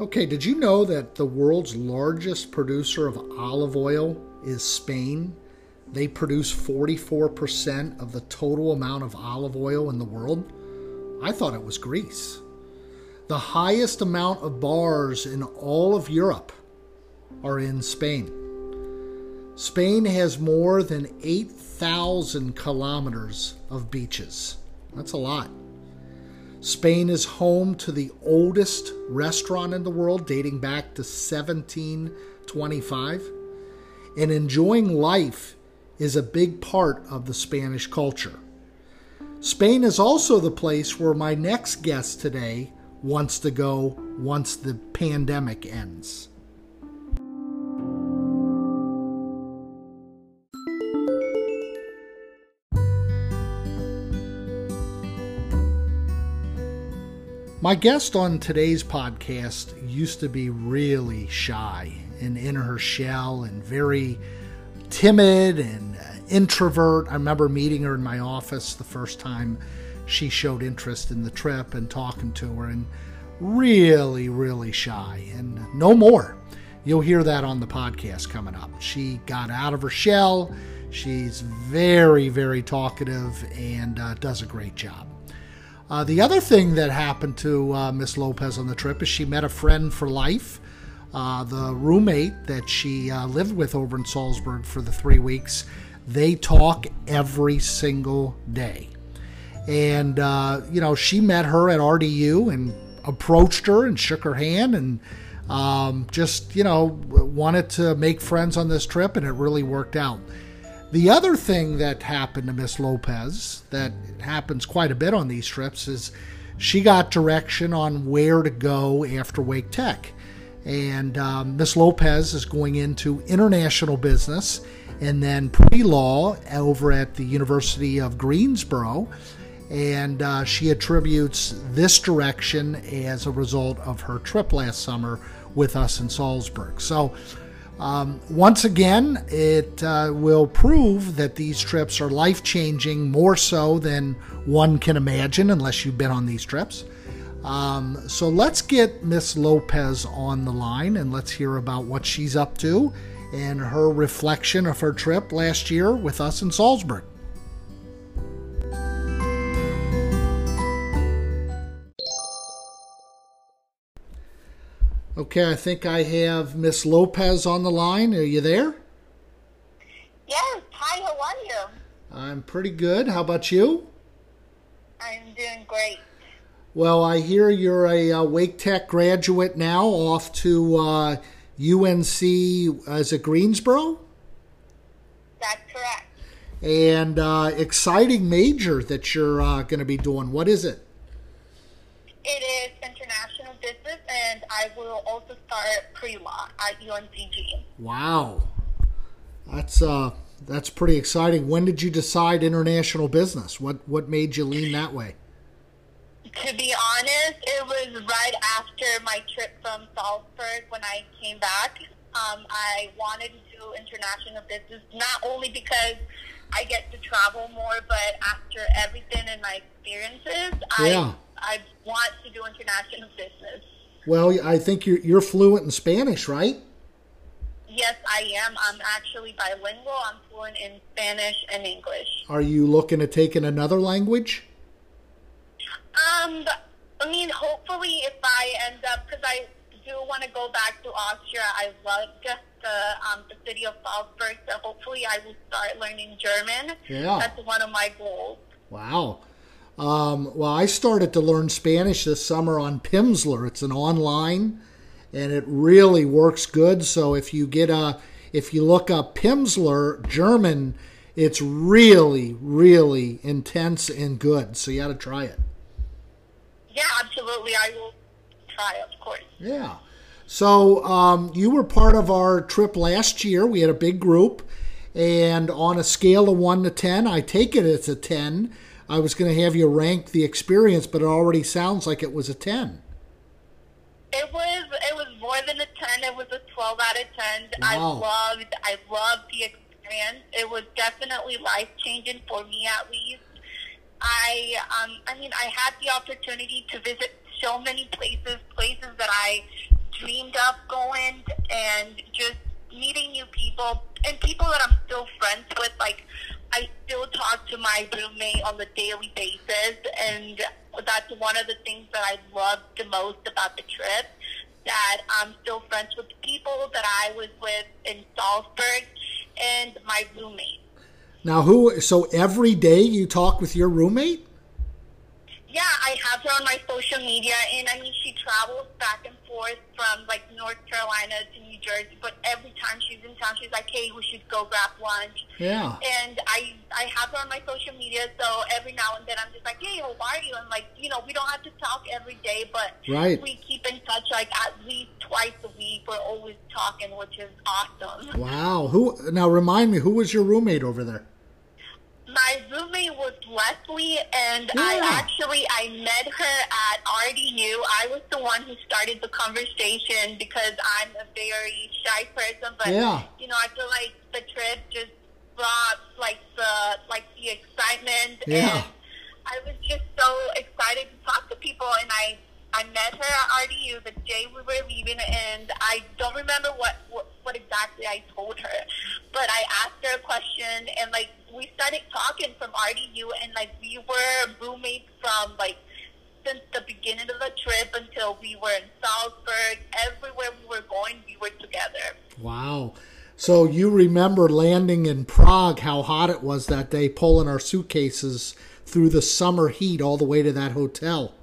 Okay, did you know that the world's largest producer of olive oil is Spain? They produce 44% of the total amount of olive oil in the world. I thought it was Greece. The highest amount of bars in all of Europe are in Spain. Spain has more than 8,000 kilometers of beaches. That's a lot. Spain is home to the oldest restaurant in the world, dating back to 1725. And enjoying life is a big part of the Spanish culture. Spain is also the place where my next guest today wants to go once the pandemic ends. My guest on today's podcast used to be really shy and in her shell and very timid and uh, introvert. I remember meeting her in my office the first time she showed interest in the trip and talking to her, and really, really shy, and no more. You'll hear that on the podcast coming up. She got out of her shell. She's very, very talkative and uh, does a great job. Uh, the other thing that happened to uh, Miss Lopez on the trip is she met a friend for life. Uh, the roommate that she uh, lived with over in Salzburg for the three weeks, they talk every single day. And, uh, you know, she met her at RDU and approached her and shook her hand and um, just, you know, wanted to make friends on this trip, and it really worked out. The other thing that happened to Miss Lopez that happens quite a bit on these trips is she got direction on where to go after Wake Tech. And um, Miss Lopez is going into international business and then pre law over at the University of Greensboro. And uh, she attributes this direction as a result of her trip last summer with us in Salzburg. So um, once again, it uh, will prove that these trips are life changing more so than one can imagine, unless you've been on these trips. Um, so let's get Miss Lopez on the line and let's hear about what she's up to and her reflection of her trip last year with us in Salzburg. Okay, I think I have Miss Lopez on the line. Are you there? Yes. Hi, how are you? I'm pretty good. How about you? I'm doing great. Well, I hear you're a uh, Wake Tech graduate now, off to uh, UNC as a Greensboro? That's correct. And uh, exciting major that you're uh, going to be doing. What is it? It is international business, and I will also start pre-law at UNCG. Wow, that's uh, that's pretty exciting. When did you decide international business? What what made you lean that way? To be honest, it was right after my trip from Salzburg when I came back. Um, I wanted to do international business not only because I get to travel more, but after everything and my experiences, Yeah. I I want to do international business. Well, I think you're you're fluent in Spanish, right? Yes, I am. I'm actually bilingual. I'm fluent in Spanish and English. Are you looking to take in another language? Um, I mean, hopefully, if I end up, because I do want to go back to Austria. I love just the um, the city of Salzburg. So hopefully, I will start learning German. Yeah. That's one of my goals. Wow. Um, well, I started to learn Spanish this summer on Pimsleur. It's an online, and it really works good. So if you get a, if you look up Pimsleur German, it's really, really intense and good. So you got to try it. Yeah, absolutely. I will try, of course. Yeah. So um, you were part of our trip last year. We had a big group, and on a scale of one to ten, I take it it's a ten. I was going to have you rank the experience, but it already sounds like it was a ten. It was it was more than a ten. It was a twelve out of ten. I loved I loved the experience. It was definitely life changing for me at least. I um I mean I had the opportunity to visit so many places, places that I dreamed of going and just meeting new people and people that I'm still friends with. Like, talk to my roommate on the daily basis, and that's one of the things that I love the most about the trip. That I'm still friends with the people that I was with in Salzburg and my roommate. Now, who? So every day you talk with your roommate? Yeah, I have her on my social media, and I mean, she travels back and forth from like North Carolina to New Jersey. But every time she's in town, she's like, "Hey, we should go grab lunch." Yeah. And I I have her on my social media, so every now and then I'm just like, "Hey, how are you?" And like, you know, we don't have to talk every day, but Right. we keep in touch like at least twice a week. We're always talking, which is awesome. Wow. Who? Now remind me, who was your roommate over there? My roommate was Leslie, and Yeah. I actually I met her at RDU. I was the one who started the conversation because I'm a very shy person, but Yeah. you know I feel like the trip just brought like the like the excitement, Yeah. and I was just so excited to talk to people, and I. I met her at RDU the day we were leaving, and I don't remember what, what what exactly I told her, but I asked her a question, and like we started talking from RDU, and like we were roommates from like since the beginning of the trip until we were in Salzburg. Everywhere we were going, we were together. Wow. So you remember landing in Prague, how hot it was that day, pulling our suitcases through the summer heat all the way to that hotel.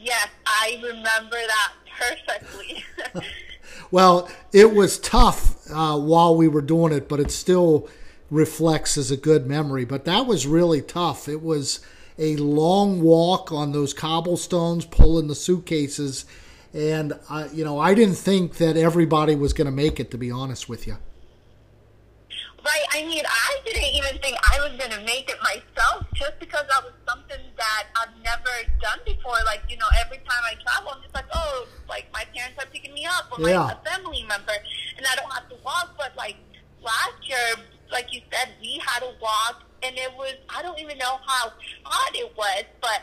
Yes, I remember that perfectly. Well, it was tough uh, while we were doing it, but it's still reflects as a good memory. But that was really tough. It was a long walk on those cobblestones, pulling the suitcases, and you know I didn't think that everybody was going to make it. To be honest with you. Right. I mean, I didn't even think I was going to make it myself just because that was something that I've never done before. Like, you know, every time I travel, I'm just like, oh, like my parents are picking me up or Yeah. like a family member and I don't have to walk. But like last year, like you said, we had to walk and it was, I don't even know how hot it was, but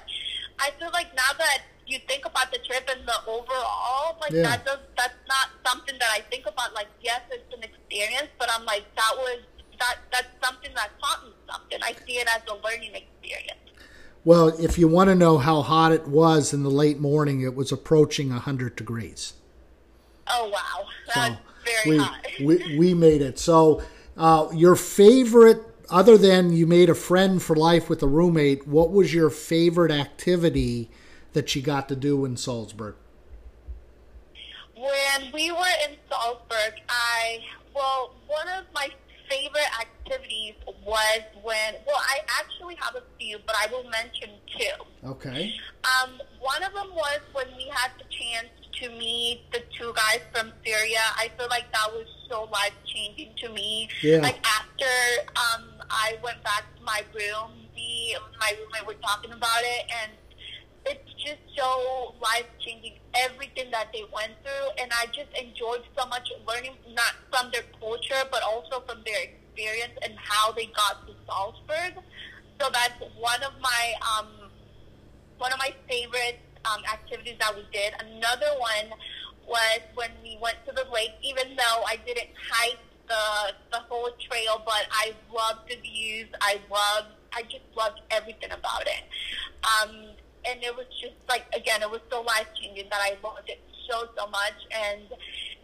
I feel like now that you think about the trip and the overall, like Yeah. that does, that's not something that I think about. Like, yes, it's an experience, but I'm like, that was, that, that's something that taught me something. I see it as a learning experience. Well, if you want to know how hot it was in the late morning, it was approaching 100 degrees. Oh, wow. That's very we, hot. we, we made it. So, uh, your favorite, other than you made a friend for life with a roommate, what was your favorite activity that you got to do in Salzburg? When we were in Salzburg, I well, one of my favorite activities was when well, I actually have a few, but I will mention two. Okay. Um, one of them was when we had the chance to meet the two guys from Syria. I feel like that was so life changing to me. Yeah. Like after um, I went back to my room, we my roommate were talking about it, and it's just so life changing. Everything that they went through, and I just enjoyed so much learning not from their culture, but also from their experience and how they got to Salzburg. So that's one of my um, one of my favorite um, activities that we did. Another one was when we went to the lake, even though I didn't hike the the whole trail, but I loved the views. I loved, I just loved everything about it. Um, and it was just like again, it was so life changing that I loved it so so much. And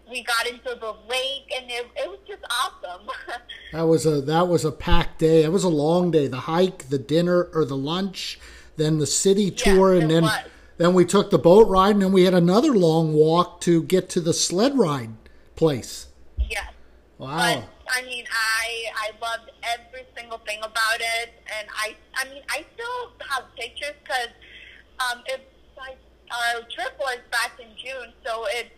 we got into the lake, and it, it was just awesome. That was a that was a packed day. It was a long day. The hike, the dinner or the lunch, then the city tour, Yes, and then was. Then we took the boat ride, and then we had another long walk to get to the sled ride place. yes. Wow. But I mean, I I loved every single thing about it, and I I mean, I still have pictures because um, it's like our trip was back in June, so it's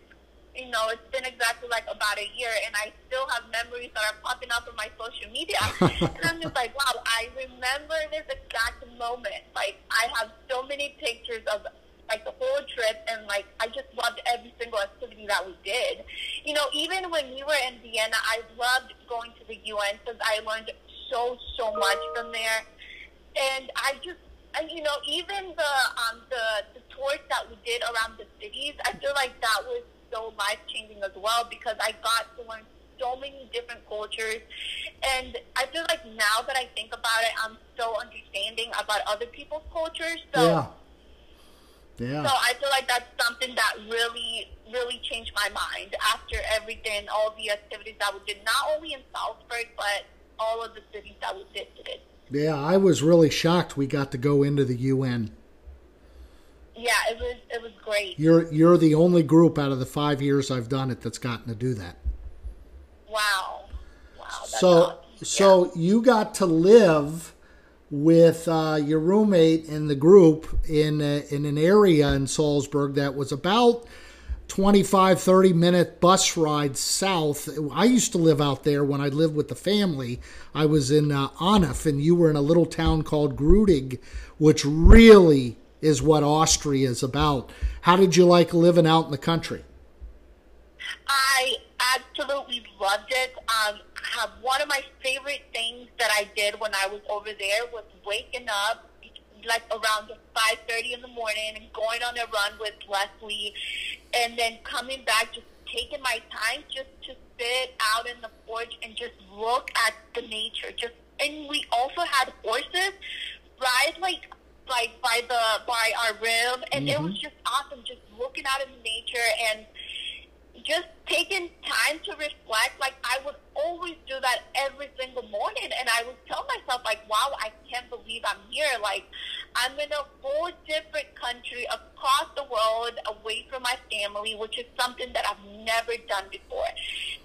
you know it's been exactly like about a year, and I still have memories that are popping up on my social media, and I'm just like, wow, I remember this exact moment. Like I have so many pictures of like the whole trip and like I just loved every single activity that we did. You know, even when we were in Vienna, I loved going to the UN because I learned so so much from there, and I just. And you know, even the um the the tours that we did around the cities, I feel like that was so life changing as well because I got to learn so many different cultures. And I feel like now that I think about it, I'm so understanding about other people's cultures. So, yeah. Yeah. So I feel like that's something that really, really changed my mind after everything, all the activities that we did, not only in Salzburg, but all of the cities that we visited. Yeah, I was really shocked we got to go into the UN. Yeah, it was it was great. You're you're the only group out of the five years I've done it that's gotten to do that. Wow. Wow. so awesome. so yeah. you got to live with uh, your roommate in the group in a, in an area in Salzburg that was about 25 30 minute bus ride south. I used to live out there when I lived with the family. I was in uh, Anif and you were in a little town called Grödig, which really is what Austria is about. How did you like living out in the country? I absolutely loved it. Um, one of my favorite things that I did when I was over there was waking up like around 5.30 in the morning and going on a run with Leslie and then coming back, just taking my time just to sit out in the porch and just look at the nature. Just And we also had horses ride like like by the by our room and mm-hmm. it was just awesome just looking out in nature and just taking time to reflect. Like I would always do that every single morning, and I would tell myself, like, "Wow, I can't believe I'm here. Like, I'm in a whole different country across the world, away from my family, which is something that I've never done before."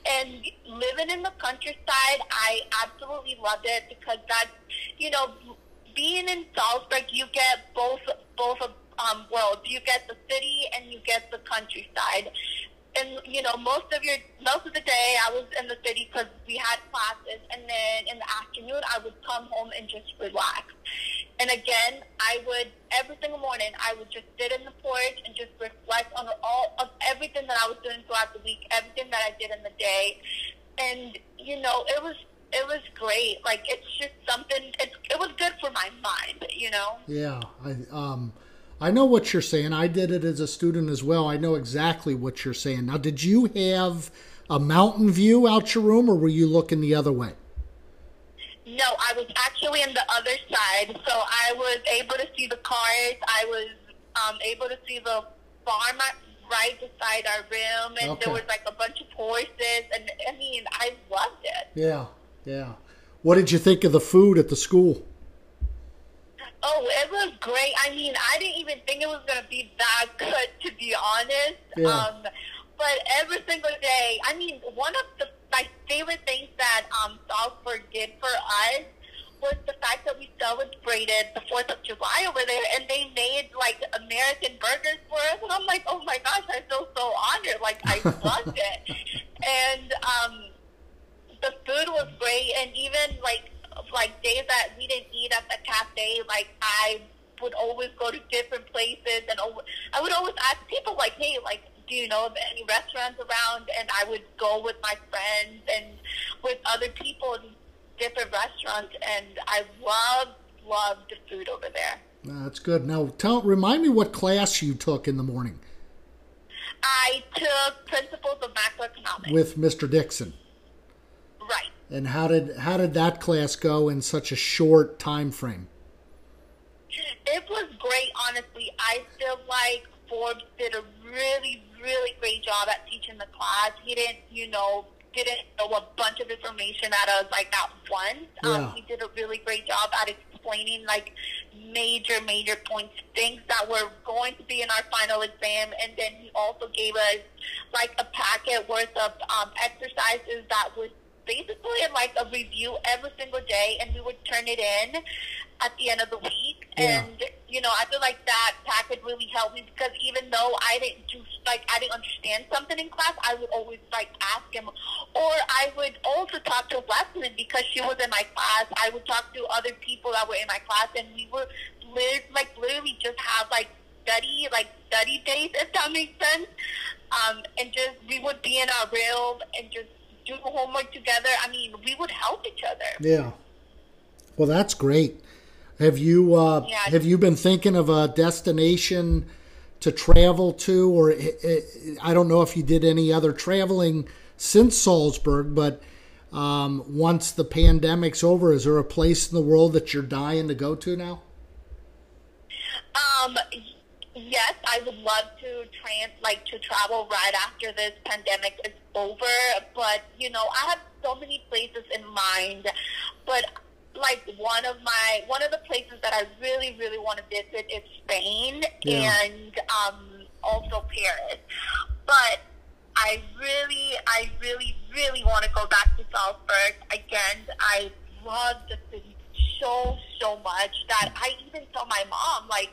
And living in the countryside, I absolutely loved it because that's, you know, being in Salzburg, you get both both of um, worlds. You get the city and you get the countryside and you know most of your most of the day I was in the city because we had classes, and then in the afternoon I would come home and just relax. And again, I would every single morning I would just sit in the porch and just reflect on all of everything that I was doing throughout the week, everything that I did in the day, and you know it was it was great. Like it's just something. It it was good for my mind, you know. Yeah, I um. I know what you're saying. I did it as a student as well. I know exactly what you're saying. Now, did you have a mountain view out your room, or were you looking the other way? No, I was actually on the other side, so I was able to see the cars. I was um, able to see the farm right beside our room, and okay. there was like a bunch of horses, and I mean, I loved it. Yeah, yeah. What did you think of the food at the school? Oh, it was great. I mean, I didn't even think it was going to be that good, to be honest. Yeah. Um, but every single day, I mean, one of the my favorite things that um, Salzburg did for us was the fact that we celebrated the Fourth of July over there, and they made like American burgers for us, and I'm like, oh my gosh, I feel so honored. Like I loved it, and um, the food was great, and even like like days that we didn't eat at the cafe, like I would always go to different places, and I would always ask people like, "Hey, like, do you know of any restaurants around?" And I would go with my friends and with other people in different restaurants, and I loved loved the food over there. That's good. Now, tell remind me what class you took in the morning. I took Principles of Macroeconomics with Mr. Dixon. And how did how did that class go in such a short time frame? It was great, honestly. I feel like Forbes did a really, really great job at teaching the class. He didn't, you know, didn't throw a bunch of information at us like at once. Um, yeah. Um, he did a really great job at explaining like major, major points, things that were going to be in our final exam, and then he also gave us like a packet worth of um, exercises that would basically like a review every single day, and we would turn it in at the end of the week. Yeah. And you know, I feel like that packet really helped me because even though I didn't do like I didn't understand something in class, I would always like ask him, or I would also talk to Leslie because she was in my class. I would talk to other people that were in my class, and we were like literally just have like study like study days if that makes sense. Um, and just we would be in our room and just do the homework together. I mean, we would help each other. Yeah. Well, that's great. Have you uh, yeah. have you been thinking of a destination to travel to, or it, it, I don't know if you did any other traveling since Salzburg, but um, once the pandemic's over, is there a place in the world that you're dying to go to now? Um, yes, I would love to trans like to travel right after this pandemic is over. But you know, I have so many places in mind. But like one of my one of the places that I really really want to visit is Spain yeah. and um, also Paris. But I really I really really want to go back to Salzburg again. I love the city so so much that I even tell my mom like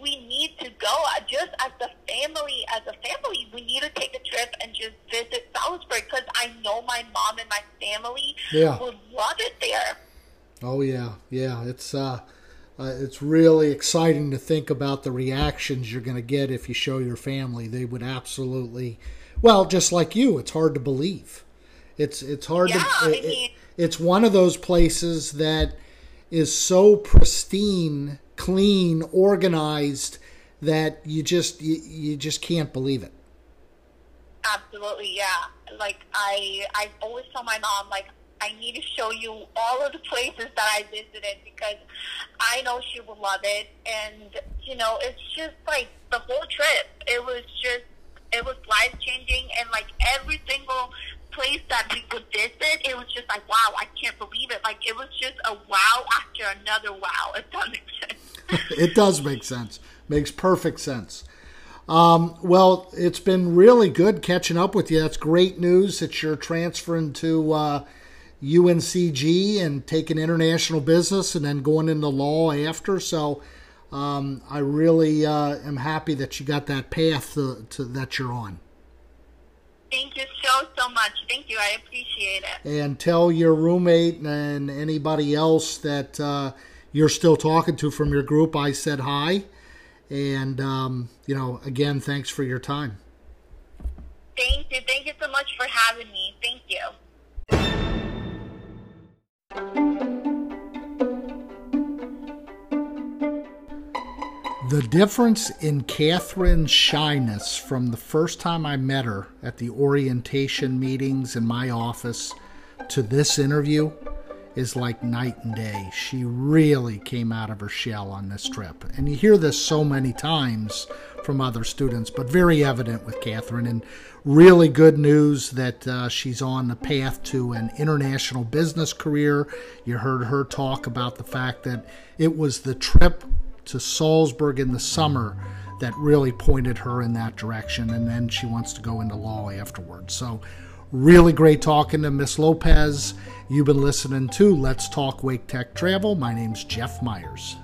we need to go uh, just as a family as a family we need to take a trip and just visit Salzburg because I know my mom and my family yeah. would love it there. Oh yeah, yeah. It's uh, uh, it's really exciting to think about the reactions you're going to get if you show your family. They would absolutely, well, just like you. It's hard to believe. It's it's hard yeah, to. It, I mean, it's one of those places that is so pristine, clean, organized that you just you, you just can't believe it. Absolutely, yeah. Like I I always tell my mom like I need to show you all of the places that I visited because I know she will love it. And, you know, it's just like the whole trip. It was just, it was life changing. And like every single place that we could visit, it was just like, wow, I can't believe it. Like it was just a wow after another wow, if that makes sense. it does make sense. Makes perfect sense. Um, well, it's been really good catching up with you. That's great news that you're transferring to uh, UNCG and taking international business and then going into law after. So um, I really uh, am happy that you got that path to, to, that you're on. Thank you so, so much. Thank you. I appreciate it. And tell your roommate and anybody else that uh, you're still talking to from your group I said hi. And, um, you know, again, thanks for your time. Thank you. Thank you so much for having me. Thank you. The difference in Catherine's shyness from the first time I met her at the orientation meetings in my office to this interview is like night and day. She really came out of her shell on this trip. And you hear this so many times from other students, but very evident with Catherine. And really good news that uh, she's on the path to an international business career. You heard her talk about the fact that it was the trip to Salzburg in the summer that really pointed her in that direction. And then she wants to go into law afterwards. So, really great talking to Miss Lopez. You've been listening to Let's Talk Wake Tech Travel. My name's Jeff Myers.